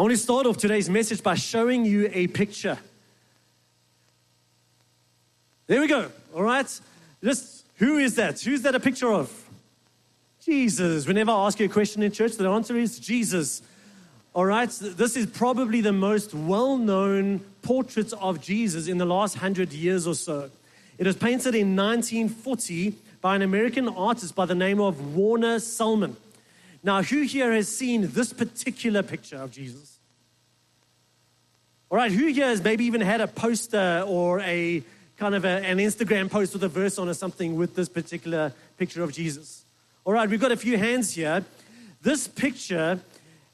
I want to start off today's message by showing you a picture. There we go. All right. Just who is that? Who's that a picture of? Jesus. Whenever I ask you a question in church, the answer is Jesus. All right. This is probably the most well known portrait of Jesus in the last hundred years or so. It was painted in 1940 by an American artist by the name of Warner Sallman. Now, who here has seen this particular picture of Jesus? All right, who here has maybe even had a poster or a kind of a, an Instagram post with a verse on or something with this particular picture of Jesus? All right, we've got a few hands here. This picture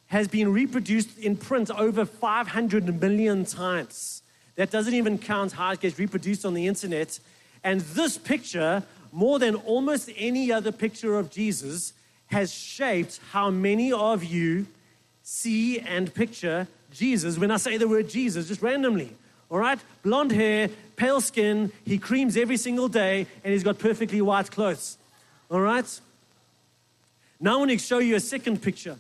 has been reproduced in print over 500 million times. That doesn't even count how it gets reproduced on the internet. And this picture, more than almost any other picture of Jesus, has shaped how many of you see and picture Jesus when I say the word Jesus, just randomly. All right? Blonde hair, pale skin, he creams every single day, and he's got perfectly white clothes. All right? Now I want to show you a second picture.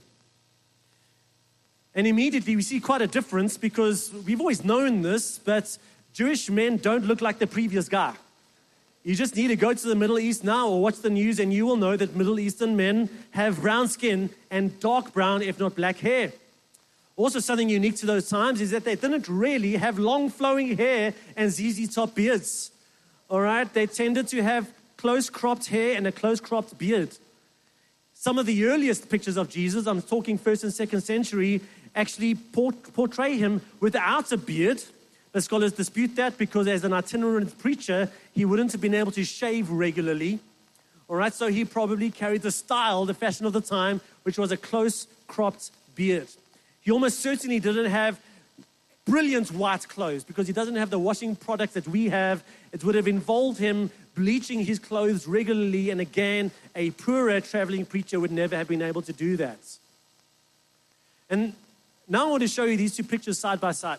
And immediately we see quite a difference because we've always known this, but Jewish men don't look like the previous guy. You just need to go to the Middle East now or watch the news, and you will know that Middle Eastern men have brown skin and dark brown, if not black hair. Also, something unique to those times is that they didn't really have long flowing hair and ZZ top beards. All right, they tended to have close cropped hair and a close cropped beard. Some of the earliest pictures of Jesus, I'm talking first and second century, actually portray him without a beard the scholars dispute that because as an itinerant preacher, he wouldn't have been able to shave regularly. All right, so he probably carried the style, the fashion of the time, which was a close cropped beard. He almost certainly didn't have brilliant white clothes because he doesn't have the washing product that we have. It would have involved him bleaching his clothes regularly, and again, a poorer traveling preacher would never have been able to do that. And now I want to show you these two pictures side by side.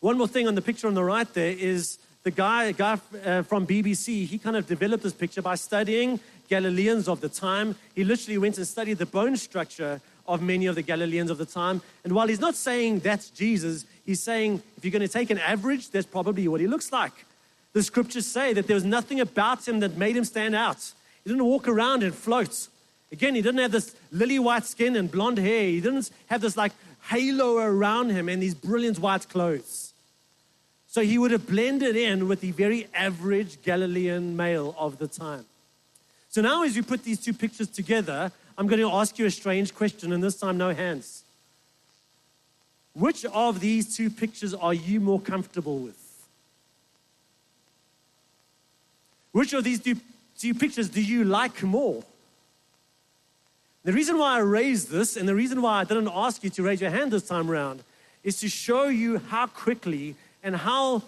One more thing on the picture on the right there is the guy, a guy uh, from BBC, he kind of developed this picture by studying Galileans of the time. He literally went and studied the bone structure of many of the Galileans of the time. And while he's not saying that's Jesus, he's saying if you're going to take an average, that's probably what he looks like. The scriptures say that there was nothing about him that made him stand out. He didn't walk around and float. Again, he didn't have this lily white skin and blonde hair. He didn't have this like halo around him and these brilliant white clothes. So he would have blended in with the very average Galilean male of the time. So now, as you put these two pictures together, I'm going to ask you a strange question, and this time, no hands. Which of these two pictures are you more comfortable with? Which of these two, two pictures do you like more? The reason why I raised this, and the reason why I didn't ask you to raise your hand this time around, is to show you how quickly and how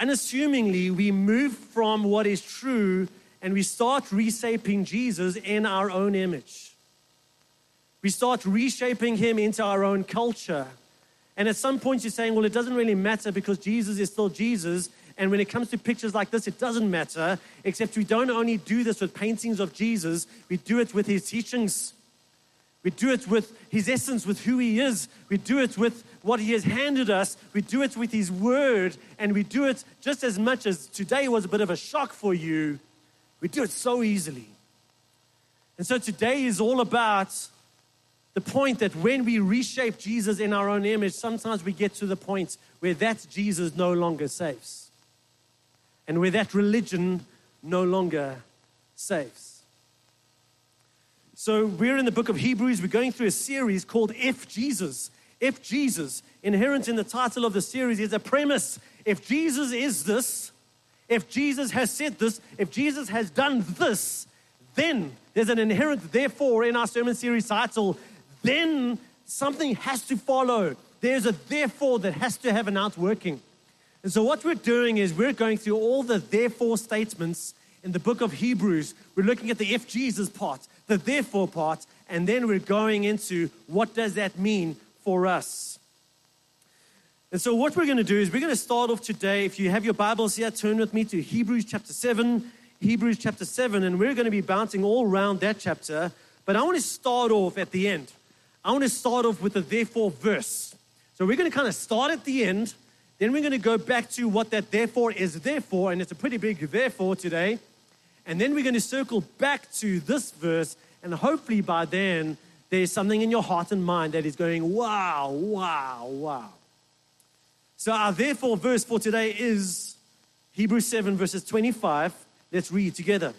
unassumingly we move from what is true and we start reshaping Jesus in our own image. We start reshaping him into our own culture. And at some point, you're saying, well, it doesn't really matter because Jesus is still Jesus. And when it comes to pictures like this, it doesn't matter, except we don't only do this with paintings of Jesus, we do it with his teachings. We do it with his essence, with who he is. We do it with what he has handed us. We do it with his word. And we do it just as much as today was a bit of a shock for you. We do it so easily. And so today is all about the point that when we reshape Jesus in our own image, sometimes we get to the point where that Jesus no longer saves. And where that religion no longer saves. So we're in the book of Hebrews. We're going through a series called If Jesus. If Jesus. Inherent in the title of the series is a premise. If Jesus is this, if Jesus has said this, if Jesus has done this, then there's an inherent therefore in our sermon series title. Then something has to follow. There's a therefore that has to have an outworking. And so, what we're doing is we're going through all the therefore statements in the book of Hebrews. We're looking at the if Jesus part the therefore part, and then we're going into what does that mean for us. And so, what we're going to do is we're going to start off today. If you have your Bibles here, turn with me to Hebrews chapter 7. Hebrews chapter 7, and we're going to be bouncing all around that chapter. But I want to start off at the end. I want to start off with the therefore verse. So we're going to kind of start at the end, then we're going to go back to what that therefore is there for, and it's a pretty big therefore today. And then we're going to circle back to this verse, and hopefully by then there's something in your heart and mind that is going, wow, wow, wow. So our therefore verse for today is Hebrews 7, verses 25. Let's read together.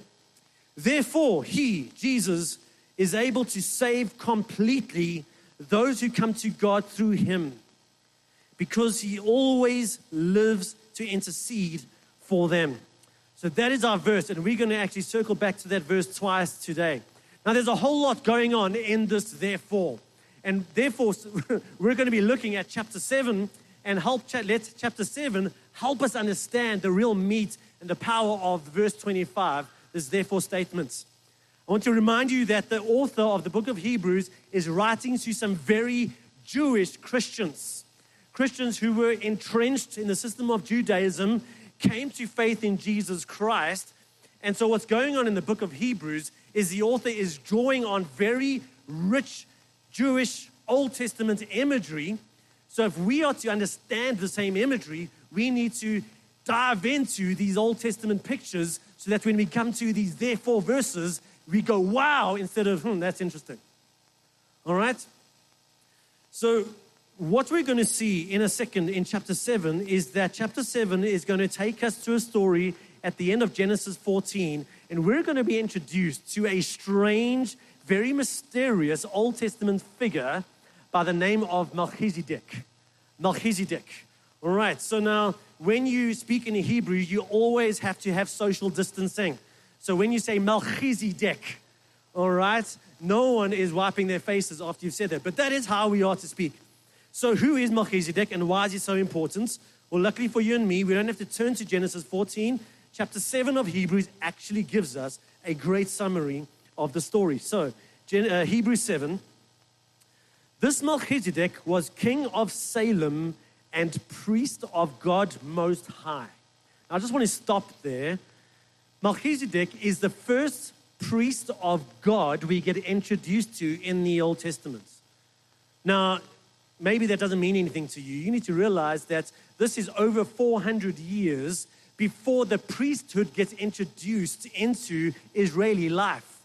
Therefore, he, Jesus, is able to save completely those who come to God through him, because he always lives to intercede for them. So that is our verse, and we're going to actually circle back to that verse twice today. Now, there's a whole lot going on in this, therefore. And therefore, we're going to be looking at chapter 7 and help let chapter 7 help us understand the real meat and the power of verse 25, this therefore statements. I want to remind you that the author of the book of Hebrews is writing to some very Jewish Christians. Christians who were entrenched in the system of Judaism, came to faith in Jesus Christ. And so, what's going on in the book of Hebrews is the author is drawing on very rich Jewish Old Testament imagery. So, if we are to understand the same imagery, we need to dive into these Old Testament pictures so that when we come to these therefore verses, we go, wow, instead of, hmm, that's interesting. All right? So, what we're going to see in a second in chapter 7 is that chapter 7 is going to take us to a story at the end of Genesis 14, and we're going to be introduced to a strange, very mysterious Old Testament figure by the name of Melchizedek. Melchizedek. All right, so now when you speak in Hebrew, you always have to have social distancing. So when you say Melchizedek, all right, no one is wiping their faces after you've said that, but that is how we are to speak. So, who is Melchizedek and why is he so important? Well, luckily for you and me, we don't have to turn to Genesis 14 chapter 7 of Hebrews actually gives us a great summary of the story. So, uh, Hebrews 7 this Melchizedek was king of Salem and priest of God Most High. Now, I just want to stop there. Melchizedek is the first priest of God we get introduced to in the Old Testament. Now, maybe that doesn't mean anything to you. You need to realize that this is over 400 years before the priesthood gets introduced into Israeli life.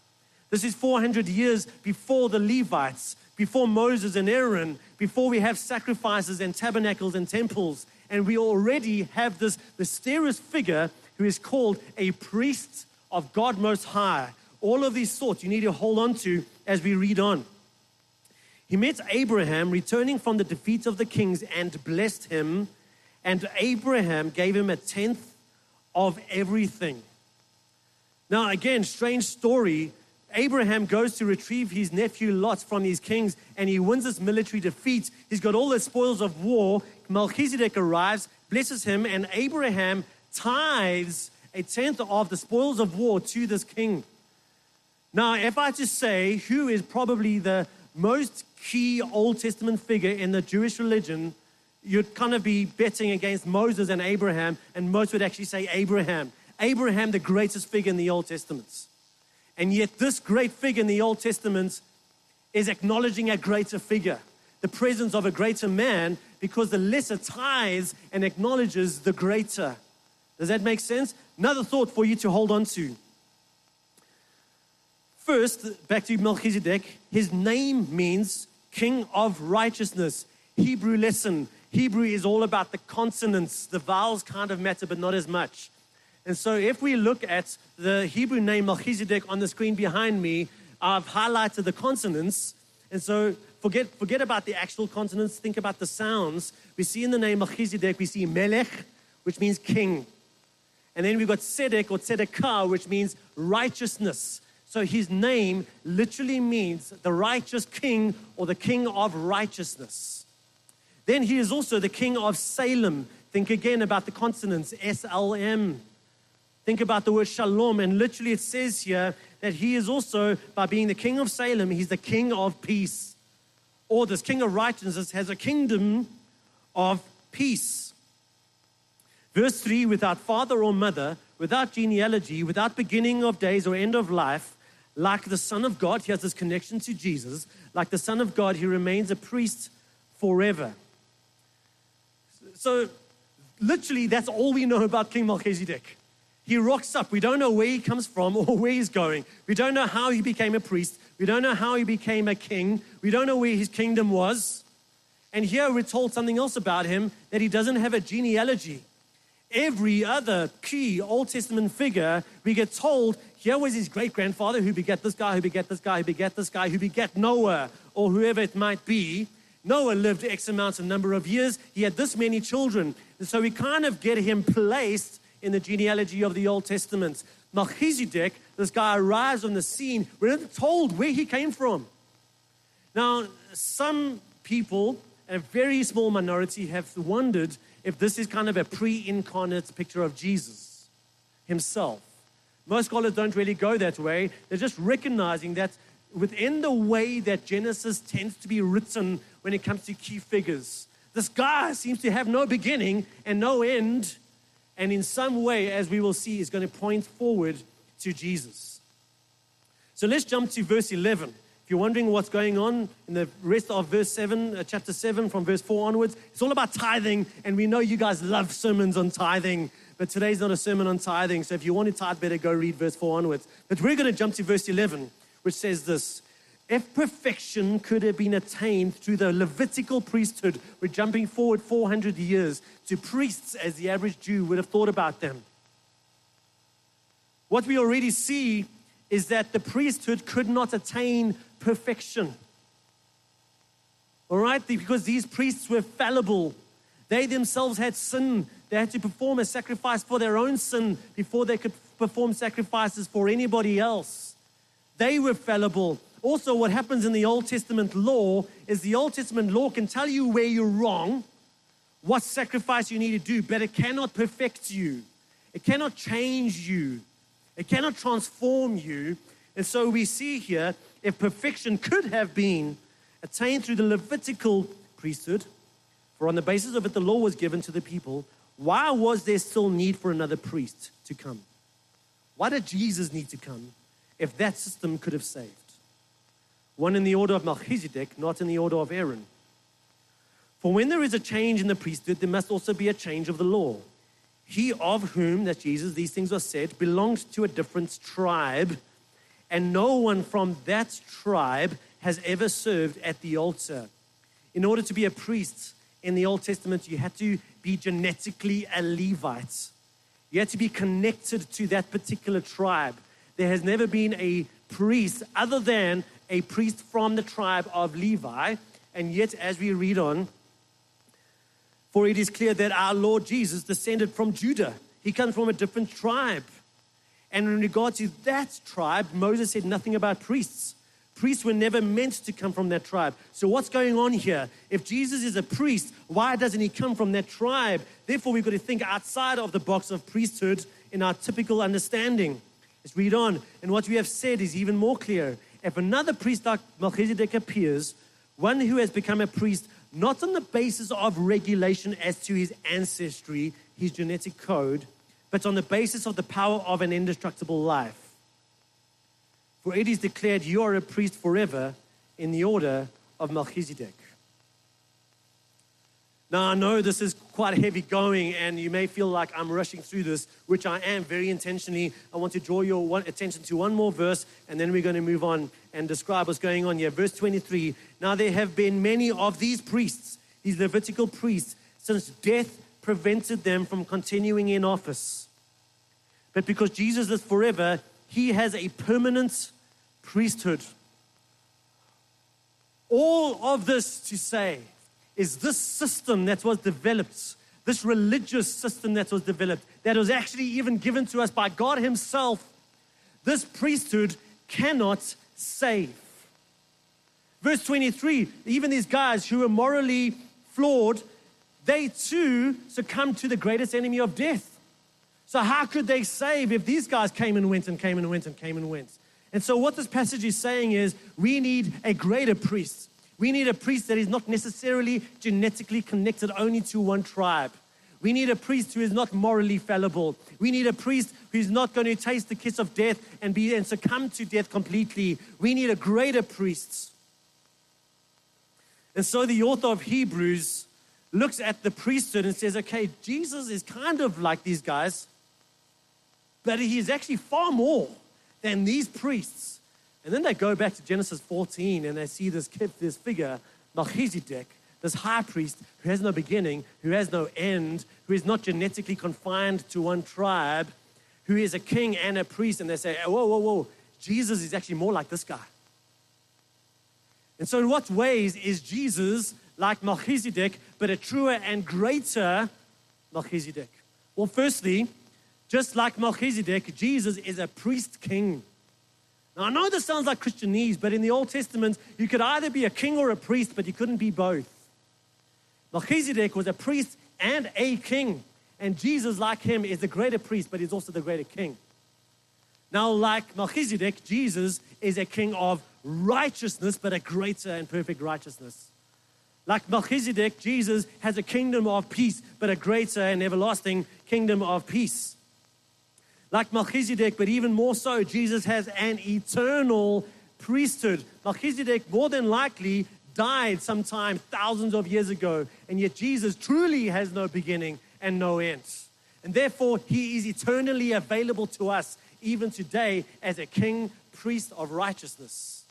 This is 400 years before the Levites, before Moses and Aaron, before we have sacrifices and tabernacles and temples. And we already have this mysterious figure who is called a priest of God Most High. All of these thoughts you need to hold on to as we read on. He met Abraham returning from the defeat of the kings and blessed him. And Abraham gave him a tenth of everything. Now, again, strange story. Abraham goes to retrieve his nephew Lot from these kings and he wins this military defeat. He's got all the spoils of war. Melchizedek arrives, blesses him, and Abraham tithes a tenth of the spoils of war to this king. Now, if I just say who is probably the most key Old Testament figure in the Jewish religion, you'd kind of be betting against Moses and Abraham, and most would actually say Abraham. Abraham, the greatest figure in the Old Testament. And yet, this great figure in the Old Testament is acknowledging a greater figure, the presence of a greater man, because the lesser ties and acknowledges the greater. Does that make sense? Another thought for you to hold on to. First, back to Melchizedek, his name means king of righteousness. Hebrew lesson Hebrew is all about the consonants. The vowels kind of matter, but not as much. And so if we look at the Hebrew name Melchizedek on the screen behind me, I've highlighted the consonants. And so forget, forget about the actual consonants, think about the sounds. We see in the name Melchizedek, we see Melech, which means king. And then we've got Sedek or Tzedekah, which means righteousness. So his name literally means the righteous king or the king of righteousness. Then he is also the king of Salem. Think again about the consonants S L M. Think about the word shalom, and literally it says here that he is also, by being the king of Salem, he's the king of peace. Or this king of righteousness has a kingdom of peace. Verse 3 without father or mother, without genealogy, without beginning of days or end of life, Like the Son of God, he has this connection to Jesus. Like the Son of God, he remains a priest forever. So, literally, that's all we know about King Melchizedek. He rocks up. We don't know where he comes from or where he's going. We don't know how he became a priest. We don't know how he became a king. We don't know where his kingdom was. And here we're told something else about him that he doesn't have a genealogy. Every other key Old Testament figure, we get told here was his great grandfather who begat this guy, who begat this guy, who begat this guy, who begat Noah, or whoever it might be. Noah lived X amount of number of years. He had this many children. And so we kind of get him placed in the genealogy of the Old Testament. Melchizedek, this guy arrives on the scene. We're not told where he came from. Now, some people, a very small minority, have wondered if this is kind of a pre incarnate picture of Jesus himself. Most scholars don't really go that way. They're just recognizing that within the way that Genesis tends to be written when it comes to key figures, this guy seems to have no beginning and no end and in some way, as we will see, is going to point forward to Jesus. So let's jump to verse 11. If you're wondering what's going on in the rest of verse 7, uh, chapter 7, from verse 4 onwards, it's all about tithing. And we know you guys love sermons on tithing, but today's not a sermon on tithing. So if you want to tithe, better go read verse 4 onwards. But we're going to jump to verse 11, which says this if perfection could have been attained through the Levitical priesthood, we're jumping forward 400 years to priests as the average Jew would have thought about them. What we already see is that the priesthood could not attain perfection. All right? Because these priests were fallible. They themselves had sin. They had to perform a sacrifice for their own sin before they could perform sacrifices for anybody else. They were fallible. Also, what happens in the Old Testament law is the Old Testament law can tell you where you're wrong, what sacrifice you need to do, but it cannot perfect you. It cannot change you. It cannot transform you. And so we see here if perfection could have been attained through the Levitical priesthood, for on the basis of it the law was given to the people, why was there still need for another priest to come? Why did Jesus need to come if that system could have saved? one in the order of Melchizedek, not in the order of Aaron. For when there is a change in the priesthood, there must also be a change of the law. He of whom, that Jesus, these things are said, belonged to a different tribe, and no one from that tribe has ever served at the altar. In order to be a priest in the Old Testament, you had to be genetically a Levite. You had to be connected to that particular tribe. There has never been a priest other than a priest from the tribe of Levi. And yet, as we read on, for it is clear that our Lord Jesus descended from Judah. He comes from a different tribe. And in regard to that tribe, Moses said nothing about priests. Priests were never meant to come from that tribe. So, what's going on here? If Jesus is a priest, why doesn't he come from that tribe? Therefore, we've got to think outside of the box of priesthood in our typical understanding. Let's read on. And what we have said is even more clear if another priest like Melchizedek appears, one who has become a priest not on the basis of regulation as to his ancestry, his genetic code, but on the basis of the power of an indestructible life. For it is declared, You are a priest forever in the order of Melchizedek. Now, I know this is quite heavy going, and you may feel like I'm rushing through this, which I am very intentionally. I want to draw your attention to one more verse, and then we're going to move on and describe what's going on here. Verse 23 Now there have been many of these priests, these Levitical priests, since death prevented them from continuing in office. But because Jesus is forever, he has a permanent priesthood. All of this to say, is this system that was developed, this religious system that was developed, that was actually even given to us by God Himself, this priesthood cannot save. Verse 23 even these guys who were morally flawed, they too succumb to the greatest enemy of death. So, how could they save if these guys came and went and came and went and came and went? And so, what this passage is saying is we need a greater priest we need a priest that is not necessarily genetically connected only to one tribe. We need a priest who is not morally fallible. We need a priest who's not going to taste the kiss of death and be and succumb to death completely. We need a greater priest. And so the author of Hebrews looks at the priesthood and says, okay, Jesus is kind of like these guys, but he is actually far more than these priests. And then they go back to Genesis 14 and they see this kid, this figure, Melchizedek, this high priest who has no beginning, who has no end, who is not genetically confined to one tribe, who is a king and a priest. And they say, whoa, whoa, whoa, Jesus is actually more like this guy. And so, in what ways is Jesus like Melchizedek, but a truer and greater Melchizedek? Well, firstly, just like Melchizedek, Jesus is a priest king. Now, I know this sounds like Christianese, but in the Old Testament, you could either be a king or a priest, but you couldn't be both. Melchizedek was a priest and a king. And Jesus, like him, is the greater priest, but he's also the greater king. Now, like Melchizedek, Jesus is a king of righteousness, but a greater and perfect righteousness. Like Melchizedek, Jesus has a kingdom of peace, but a greater and everlasting kingdom of peace. Like Melchizedek, but even more so, Jesus has an eternal priesthood. Melchizedek, more than likely, died sometime thousands of years ago, and yet Jesus truly has no beginning and no end. And therefore, he is eternally available to us, even today, as a king, priest of righteousness,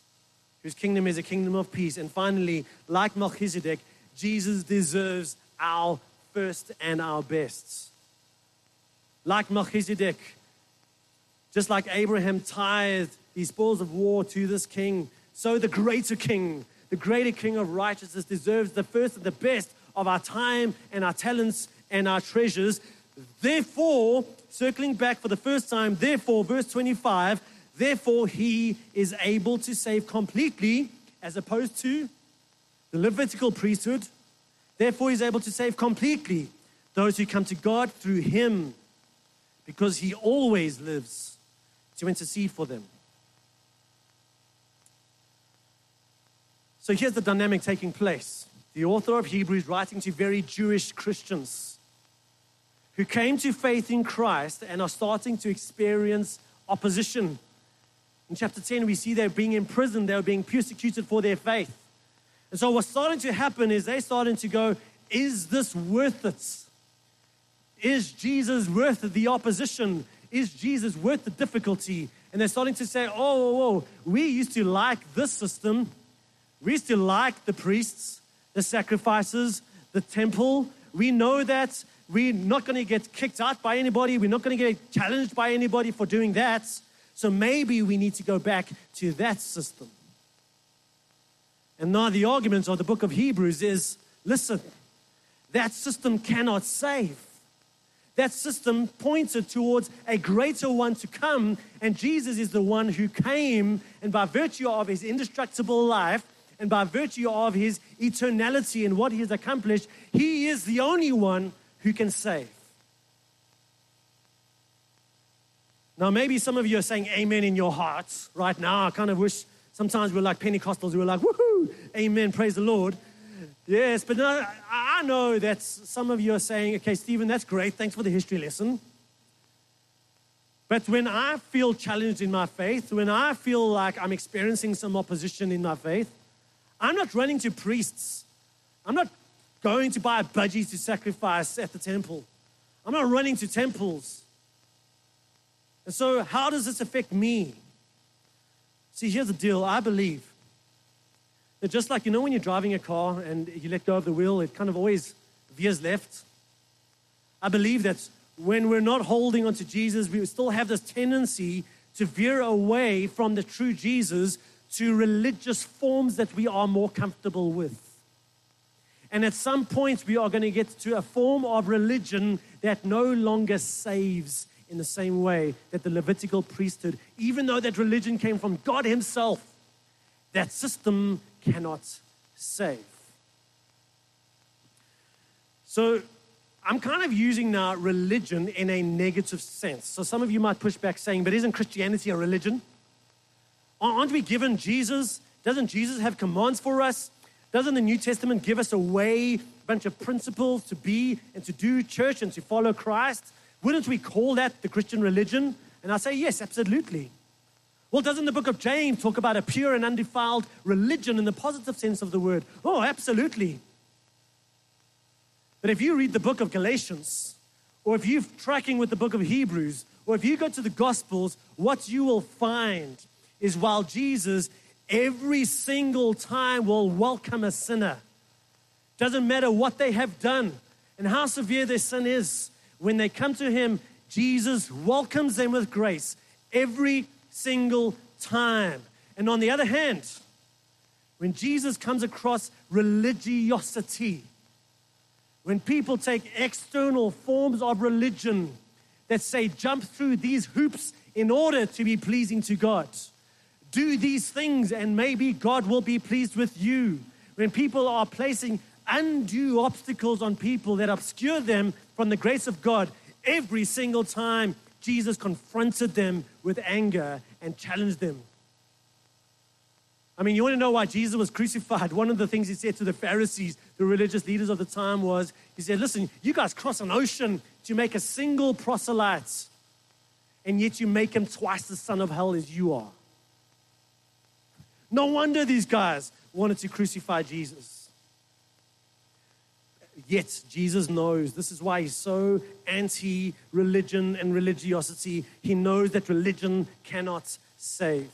whose kingdom is a kingdom of peace. And finally, like Melchizedek, Jesus deserves our first and our best. Like Melchizedek, just like Abraham tithed the spoils of war to this king, so the greater king, the greater king of righteousness, deserves the first and the best of our time and our talents and our treasures. Therefore, circling back for the first time, therefore, verse 25, therefore he is able to save completely as opposed to the Levitical priesthood. Therefore, he's able to save completely those who come to God through him because he always lives to intercede for them. So here's the dynamic taking place. The author of Hebrews writing to very Jewish Christians who came to faith in Christ and are starting to experience opposition. In chapter 10, we see they're being imprisoned, they're being persecuted for their faith. And so, what's starting to happen is they're starting to go, Is this worth it? Is Jesus worth the opposition? Is Jesus worth the difficulty? And they're starting to say, oh, oh, oh, we used to like this system. We used to like the priests, the sacrifices, the temple. We know that we're not going to get kicked out by anybody. We're not going to get challenged by anybody for doing that. So maybe we need to go back to that system. And now the argument of the book of Hebrews is listen, that system cannot save that system pointed towards a greater one to come. And Jesus is the one who came, and by virtue of his indestructible life, and by virtue of his eternality and what he has accomplished, he is the only one who can save. Now, maybe some of you are saying amen in your hearts right now. I kind of wish sometimes we're like Pentecostals, we we're like, woohoo, amen, praise the Lord. Yes, but no, I know that some of you are saying, okay, Stephen, that's great. Thanks for the history lesson. But when I feel challenged in my faith, when I feel like I'm experiencing some opposition in my faith, I'm not running to priests. I'm not going to buy a budgie to sacrifice at the temple. I'm not running to temples. And so, how does this affect me? See, here's the deal I believe just like, you know, when you're driving a car and you let go of the wheel, it kind of always veers left. I believe that when we're not holding onto Jesus, we still have this tendency to veer away from the true Jesus to religious forms that we are more comfortable with. And at some point, we are going to get to a form of religion that no longer saves in the same way that the Levitical priesthood, even though that religion came from God Himself, that system cannot save. So I'm kind of using now religion in a negative sense. So some of you might push back saying, but isn't Christianity a religion? Aren't we given Jesus? Doesn't Jesus have commands for us? Doesn't the New Testament give us a way a bunch of principles to be and to do church and to follow Christ, wouldn't we call that the Christian religion? And I say, yes, absolutely. Well, doesn't the book of James talk about a pure and undefiled religion in the positive sense of the word? Oh, absolutely. But if you read the book of Galatians, or if you're tracking with the book of Hebrews, or if you go to the Gospels, what you will find is while Jesus every single time will welcome a sinner, doesn't matter what they have done and how severe their sin is, when they come to Him, Jesus welcomes them with grace every single time. And on the other hand, when Jesus comes across religiosity, when people take external forms of religion that say jump through these hoops in order to be pleasing to God, do these things and maybe God will be pleased with you. When people are placing undue obstacles on people that obscure them from the grace of God, every single time Jesus confronted them with anger and challenged them. I mean, you want to know why Jesus was crucified? One of the things he said to the Pharisees, the religious leaders of the time, was he said, Listen, you guys cross an ocean to make a single proselyte, and yet you make him twice the son of hell as you are. No wonder these guys wanted to crucify Jesus. Yet Jesus knows this is why he's so anti religion and religiosity. He knows that religion cannot save.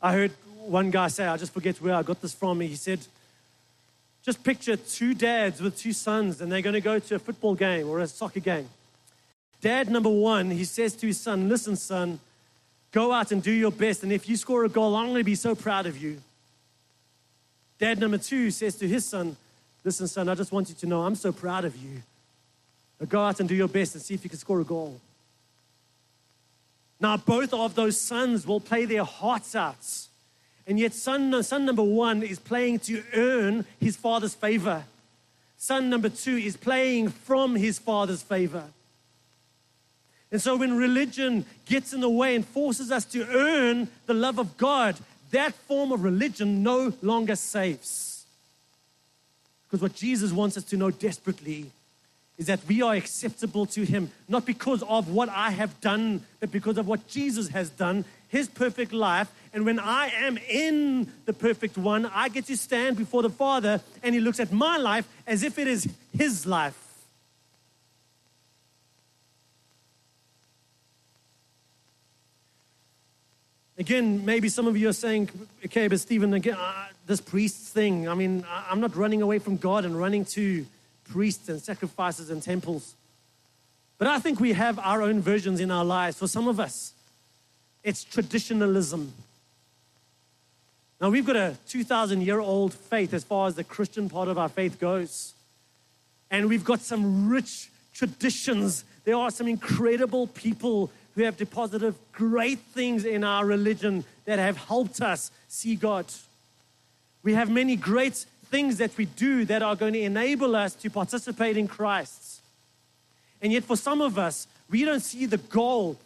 I heard one guy say, I just forget where I got this from. He said, just picture two dads with two sons, and they're going to go to a football game or a soccer game. Dad number one, he says to his son, Listen, son, go out and do your best. And if you score a goal, I'm going to be so proud of you. Dad number two says to his son, Listen, son, I just want you to know I'm so proud of you. Go out and do your best and see if you can score a goal. Now, both of those sons will play their hearts out. And yet, son, son number one is playing to earn his father's favor. Son number two is playing from his father's favor. And so, when religion gets in the way and forces us to earn the love of God, that form of religion no longer saves. Because what Jesus wants us to know desperately is that we are acceptable to Him, not because of what I have done, but because of what Jesus has done, His perfect life. And when I am in the perfect one, I get to stand before the Father, and He looks at my life as if it is His life. Again, maybe some of you are saying, okay, but Stephen, again, uh, this priest thing, I mean, I'm not running away from God and running to priests and sacrifices and temples. But I think we have our own versions in our lives. For some of us, it's traditionalism. Now, we've got a 2,000 year old faith as far as the Christian part of our faith goes. And we've got some rich traditions. There are some incredible people who have deposited great things in our religion that have helped us see God. We have many great things that we do that are going to enable us to participate in Christ. And yet, for some of us, we don't see the goal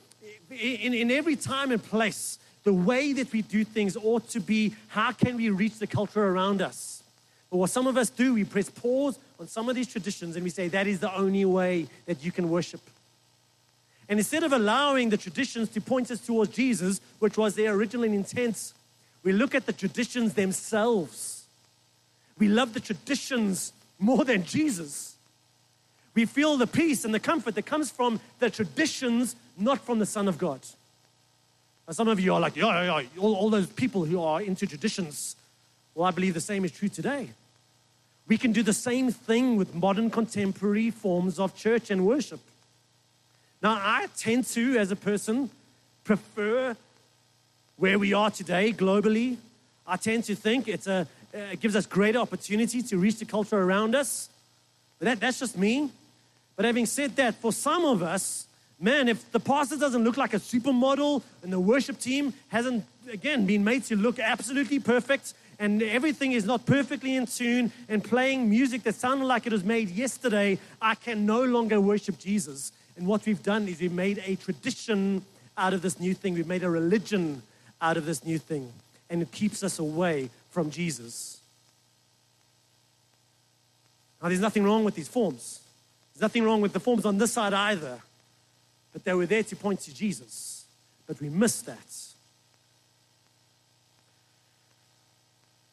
in, in every time and place. The way that we do things ought to be how can we reach the culture around us? But what some of us do, we press pause on some of these traditions and we say that is the only way that you can worship. And instead of allowing the traditions to point us towards Jesus, which was their original intent, we look at the traditions themselves. We love the traditions more than Jesus. We feel the peace and the comfort that comes from the traditions, not from the Son of God. Now, some of you are like, yeah, yeah, yeah, all, all those people who are into traditions. Well, I believe the same is true today. We can do the same thing with modern contemporary forms of church and worship. Now, I tend to, as a person, prefer where we are today globally. I tend to think it's a, uh, it gives us greater opportunity to reach the culture around us. But that, that's just me. But having said that, for some of us, man, if the pastor doesn't look like a supermodel and the worship team hasn't, again, been made to look absolutely perfect and everything is not perfectly in tune and playing music that sounded like it was made yesterday, I can no longer worship Jesus. And what we've done is we've made a tradition out of this new thing. We've made a religion out of this new thing. And it keeps us away from Jesus. Now, there's nothing wrong with these forms. There's nothing wrong with the forms on this side either. But they were there to point to Jesus. But we missed that.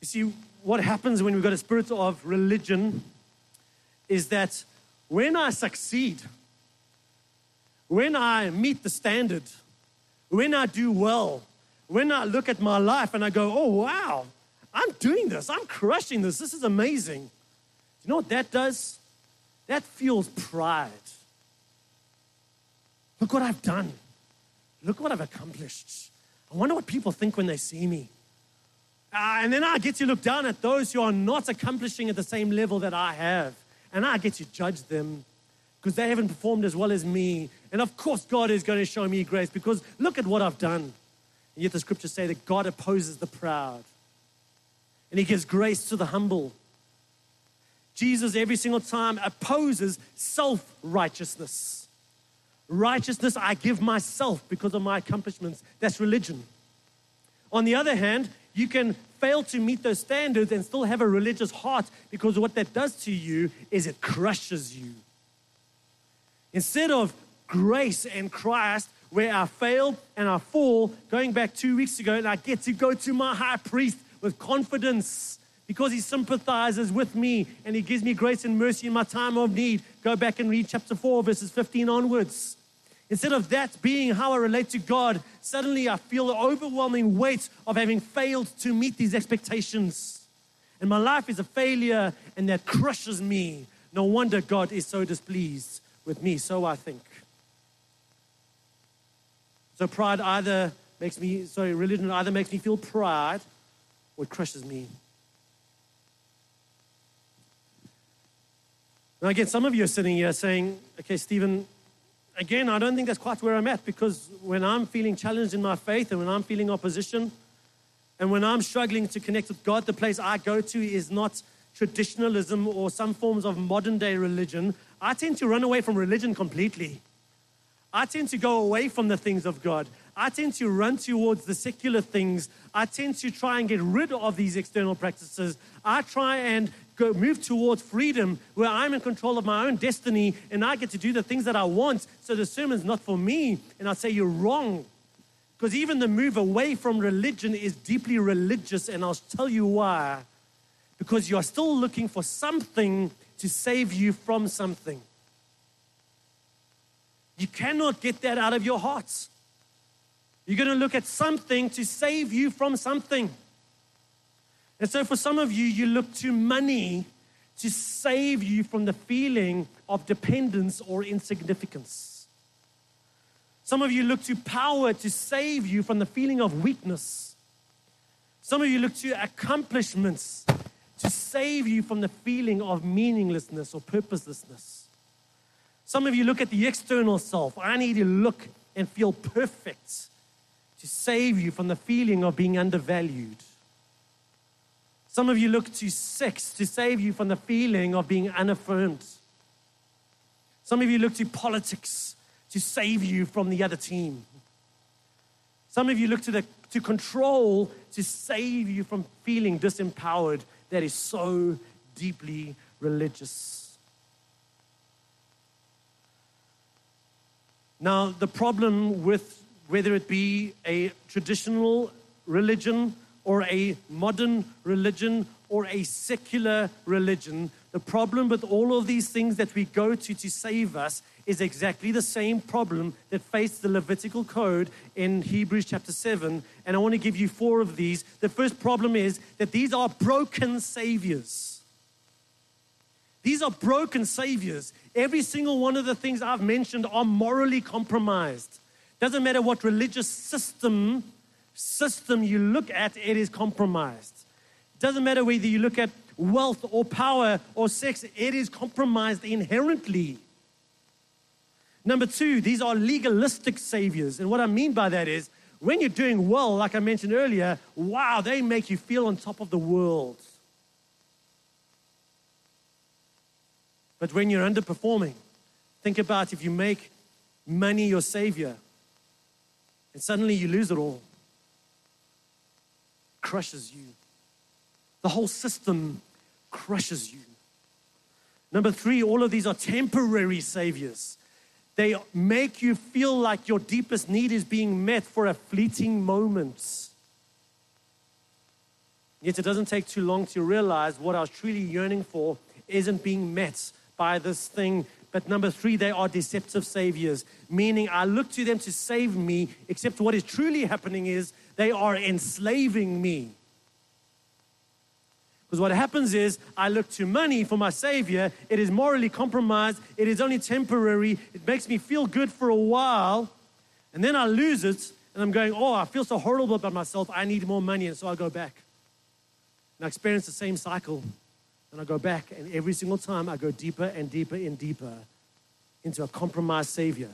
You see, what happens when we've got a spirit of religion is that when I succeed, when I meet the standard, when I do well, when I look at my life and I go, oh, wow, I'm doing this, I'm crushing this, this is amazing. You know what that does? That fuels pride. Look what I've done. Look what I've accomplished. I wonder what people think when they see me. Uh, and then I get to look down at those who are not accomplishing at the same level that I have. And I get to judge them because they haven't performed as well as me. And of course, God is going to show me grace because look at what I've done. And yet the scriptures say that God opposes the proud and he gives grace to the humble. Jesus, every single time, opposes self righteousness. Righteousness I give myself because of my accomplishments. That's religion. On the other hand, you can fail to meet those standards and still have a religious heart because what that does to you is it crushes you. Instead of grace and Christ, where I fail and I fall, going back two weeks ago, and I get to go to my high priest with confidence because he sympathizes with me and he gives me grace and mercy in my time of need. Go back and read chapter 4, verses 15 onwards. Instead of that being how I relate to God, suddenly I feel the overwhelming weight of having failed to meet these expectations. And my life is a failure, and that crushes me. No wonder God is so displeased with me, so I think. So pride either makes me, sorry, religion either makes me feel pride or it crushes me. Now, again, some of you are sitting here saying, okay, Stephen, again, I don't think that's quite where I'm at because when I'm feeling challenged in my faith and when I'm feeling opposition and when I'm struggling to connect with God, the place I go to is not traditionalism or some forms of modern day religion. I tend to run away from religion completely. I tend to go away from the things of God. I tend to run towards the secular things. I tend to try and get rid of these external practices. I try and go move towards freedom where I'm in control of my own destiny and I get to do the things that I want. So the sermon's not for me. And I say, You're wrong. Because even the move away from religion is deeply religious, and I'll tell you why. Because you are still looking for something to save you from something. You cannot get that out of your hearts. You're going to look at something to save you from something. And so, for some of you, you look to money to save you from the feeling of dependence or insignificance. Some of you look to power to save you from the feeling of weakness. Some of you look to accomplishments to save you from the feeling of meaninglessness or purposelessness. Some of you look at the external self. I need to look and feel perfect to save you from the feeling of being undervalued. Some of you look to sex to save you from the feeling of being unaffirmed. Some of you look to politics to save you from the other team. Some of you look to, the, to control to save you from feeling disempowered. That is so deeply religious. Now, the problem with whether it be a traditional religion or a modern religion or a secular religion. The problem with all of these things that we go to to save us is exactly the same problem that faced the Levitical code in Hebrews chapter 7. And I want to give you four of these. The first problem is that these are broken saviors. These are broken saviors. Every single one of the things I've mentioned are morally compromised. Doesn't matter what religious system system you look at, it is compromised. Doesn't matter whether you look at wealth or power or sex, it is compromised inherently. Number two, these are legalistic saviors. And what I mean by that is when you're doing well, like I mentioned earlier, wow, they make you feel on top of the world. But when you're underperforming, think about if you make money your savior and suddenly you lose it all it crushes you. The whole system crushes you. Number three, all of these are temporary saviors. They make you feel like your deepest need is being met for a fleeting moment. Yet it doesn't take too long to realize what I was truly yearning for isn't being met by this thing. But number three, they are deceptive saviors, meaning I look to them to save me, except what is truly happening is they are enslaving me. Because what happens is I look to money for my savior. It is morally compromised. It is only temporary. It makes me feel good for a while. And then I lose it. And I'm going, oh, I feel so horrible about myself. I need more money. And so I go back. And I experience the same cycle. And I go back. And every single time I go deeper and deeper and deeper into a compromised savior.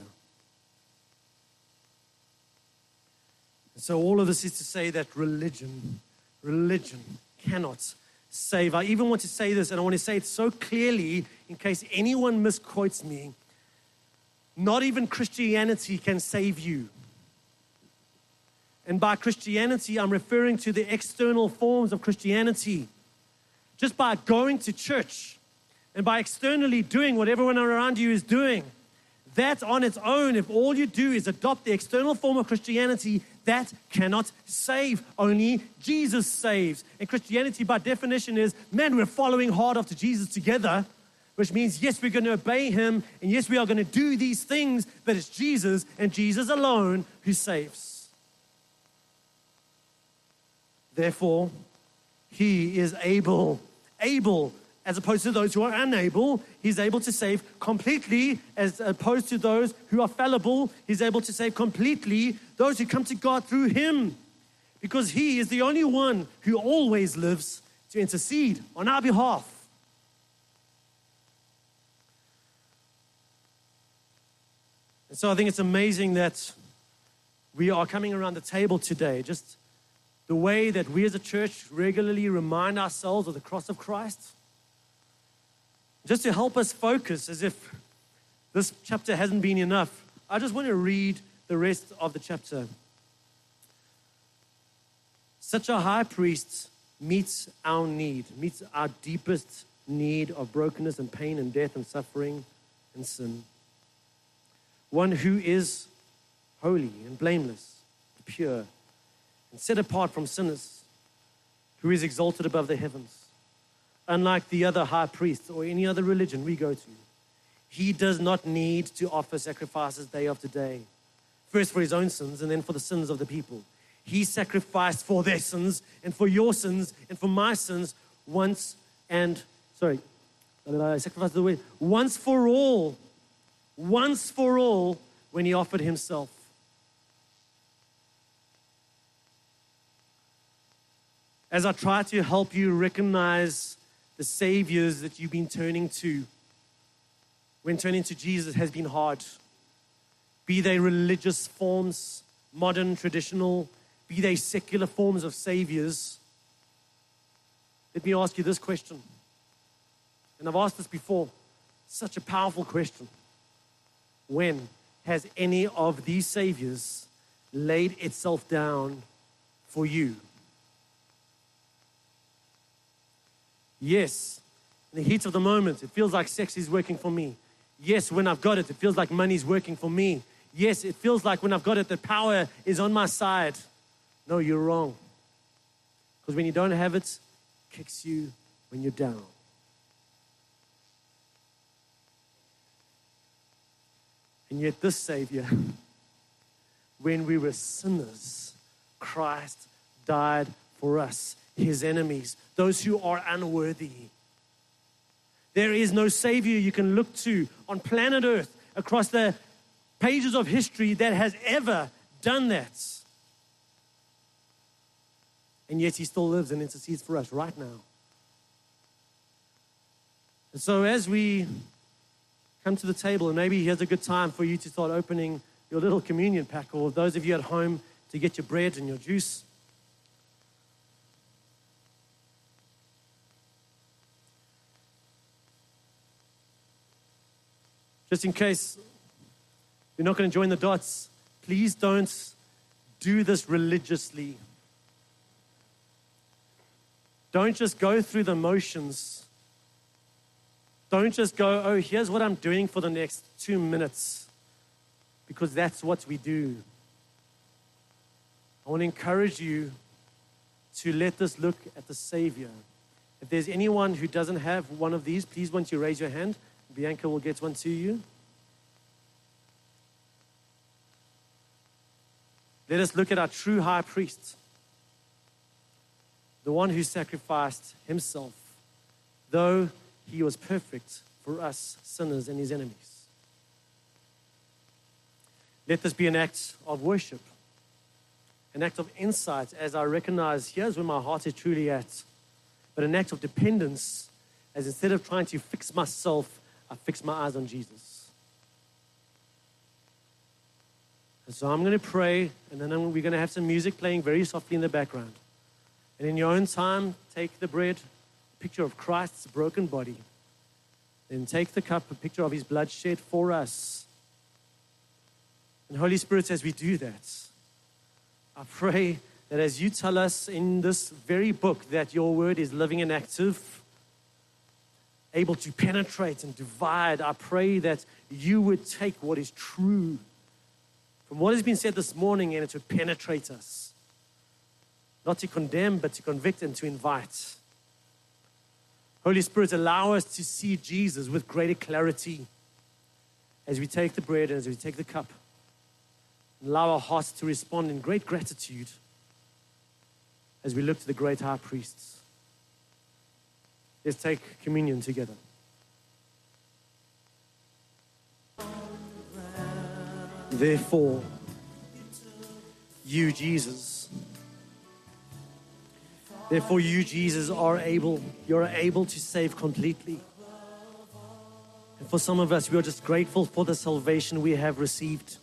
So all of this is to say that religion, religion cannot save. I even want to say this, and I want to say it so clearly in case anyone misquotes me. Not even Christianity can save you. And by Christianity, I'm referring to the external forms of Christianity. Just by going to church and by externally doing what everyone around you is doing, that on its own, if all you do is adopt the external form of Christianity, that cannot save. Only Jesus saves. And Christianity, by definition, is man, we're following hard after Jesus together, which means, yes, we're going to obey him, and yes, we are going to do these things, but it's Jesus and Jesus alone who saves. Therefore, he is able, able as opposed to those who are unable. He's able to save completely, as opposed to those who are fallible. He's able to save completely those who come to God through Him, because He is the only one who always lives to intercede on our behalf. And so I think it's amazing that we are coming around the table today, just the way that we as a church regularly remind ourselves of the cross of Christ just to help us focus, as if this chapter hasn't been enough, I just want to read the rest of the chapter. Such a high priest meets our need, meets our deepest need of brokenness and pain and death and suffering and sin. One who is holy and blameless, pure, and set apart from sinners, who is exalted above the heavens unlike the other high priests or any other religion we go to. He does not need to offer sacrifices day after day, first for his own sins and then for the sins of the people. He sacrificed for their sins and for your sins and for my sins once and, sorry, I sacrificed the way, once for all, once for all when he offered himself. As I try to help you recognize the saviors that you've been turning to when turning to Jesus has been hard. Be they religious forms, modern, traditional, be they secular forms of saviors. Let me ask you this question. And I've asked this before. Such a powerful question. When has any of these saviors laid itself down for you? Yes, in the heat of the moment, it feels like sex is working for me. Yes, when I've got it, it feels like money is working for me. Yes, it feels like when I've got it, the power is on my side. No, you're wrong. Because when you don't have it, it kicks you when you're down. And yet, this Savior, when we were sinners, Christ died for us his enemies, those who are unworthy. There is no Savior you can look to on planet Earth across the pages of history that has ever done that. And yet He still lives and intercedes for us right now. And so, as we come to the table, and maybe here's a good time for you to start opening your little communion pack, or those of you at home to get your bread and your juice. Just in case you're not going to join the dots, please don't do this religiously. Don't just go through the motions. Don't just go, oh, here's what I'm doing for the next two minutes, because that's what we do. I want to encourage you to let us look at the Savior. If there's anyone who doesn't have one of these, please, once you raise your hand, Bianca will get one to you. Let us look at our true high priest, the one who sacrificed himself, though he was perfect for us sinners and his enemies. Let this be an act of worship, an act of insight as I recognize here's where my heart is truly at, but an act of dependence as instead of trying to fix myself, I fix my eyes on Jesus. And so I'm going to pray, and then we're going to have some music playing very softly in the background. And in your own time, take the bread, picture of Christ's broken body. Then take the cup, a picture of his blood shed for us. And Holy Spirit, as we do that, I pray that as you tell us in this very book that your word is living and active, able to penetrate and divide, I pray that you would take what is true from what has been said this morning and it would penetrate us. Not to condemn, but to convict and to invite. Holy Spirit, allow us to see Jesus with greater clarity as we take the bread and as we take the cup. Allow our hearts to respond in great gratitude as we look to the great high priests. Let's take communion together. Therefore, you, Jesus, therefore, you, Jesus, are able, you're able to save completely. And for some of us, we are just grateful for the salvation we have received.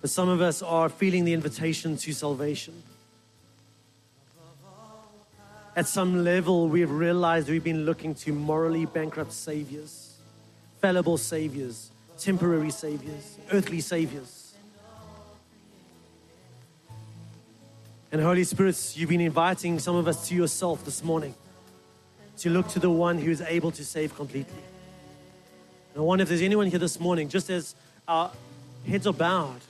But some of us are feeling the invitation to salvation. At some level, we've realized we've been looking to morally bankrupt saviors, fallible saviors, temporary saviors, earthly saviors. And Holy Spirit, you've been inviting some of us to yourself this morning to look to the one who is able to save completely. And I wonder if there's anyone here this morning, just as our heads are bowed,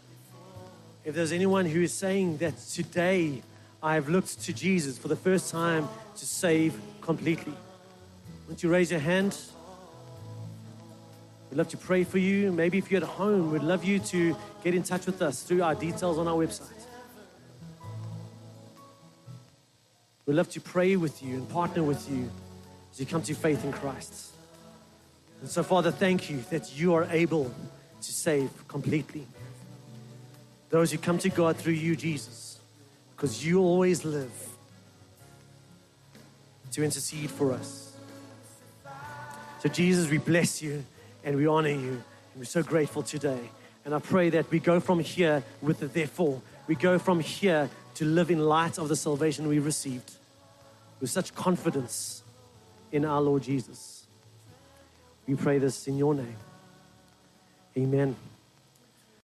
if there's anyone who is saying that today I have looked to Jesus for the first time to save completely. Won't you raise your hand? We'd love to pray for you. Maybe if you're at home, we'd love you to get in touch with us through our details on our website. We'd love to pray with you and partner with you as you come to faith in Christ. And so, Father, thank you that you are able to save completely. Those who come to God through you, Jesus because you always live to intercede for us. So, Jesus, we bless you and we honor you. And we're so grateful today. And I pray that we go from here with the therefore. We go from here to live in light of the salvation we received with such confidence in our Lord Jesus. We pray this in your name. Amen.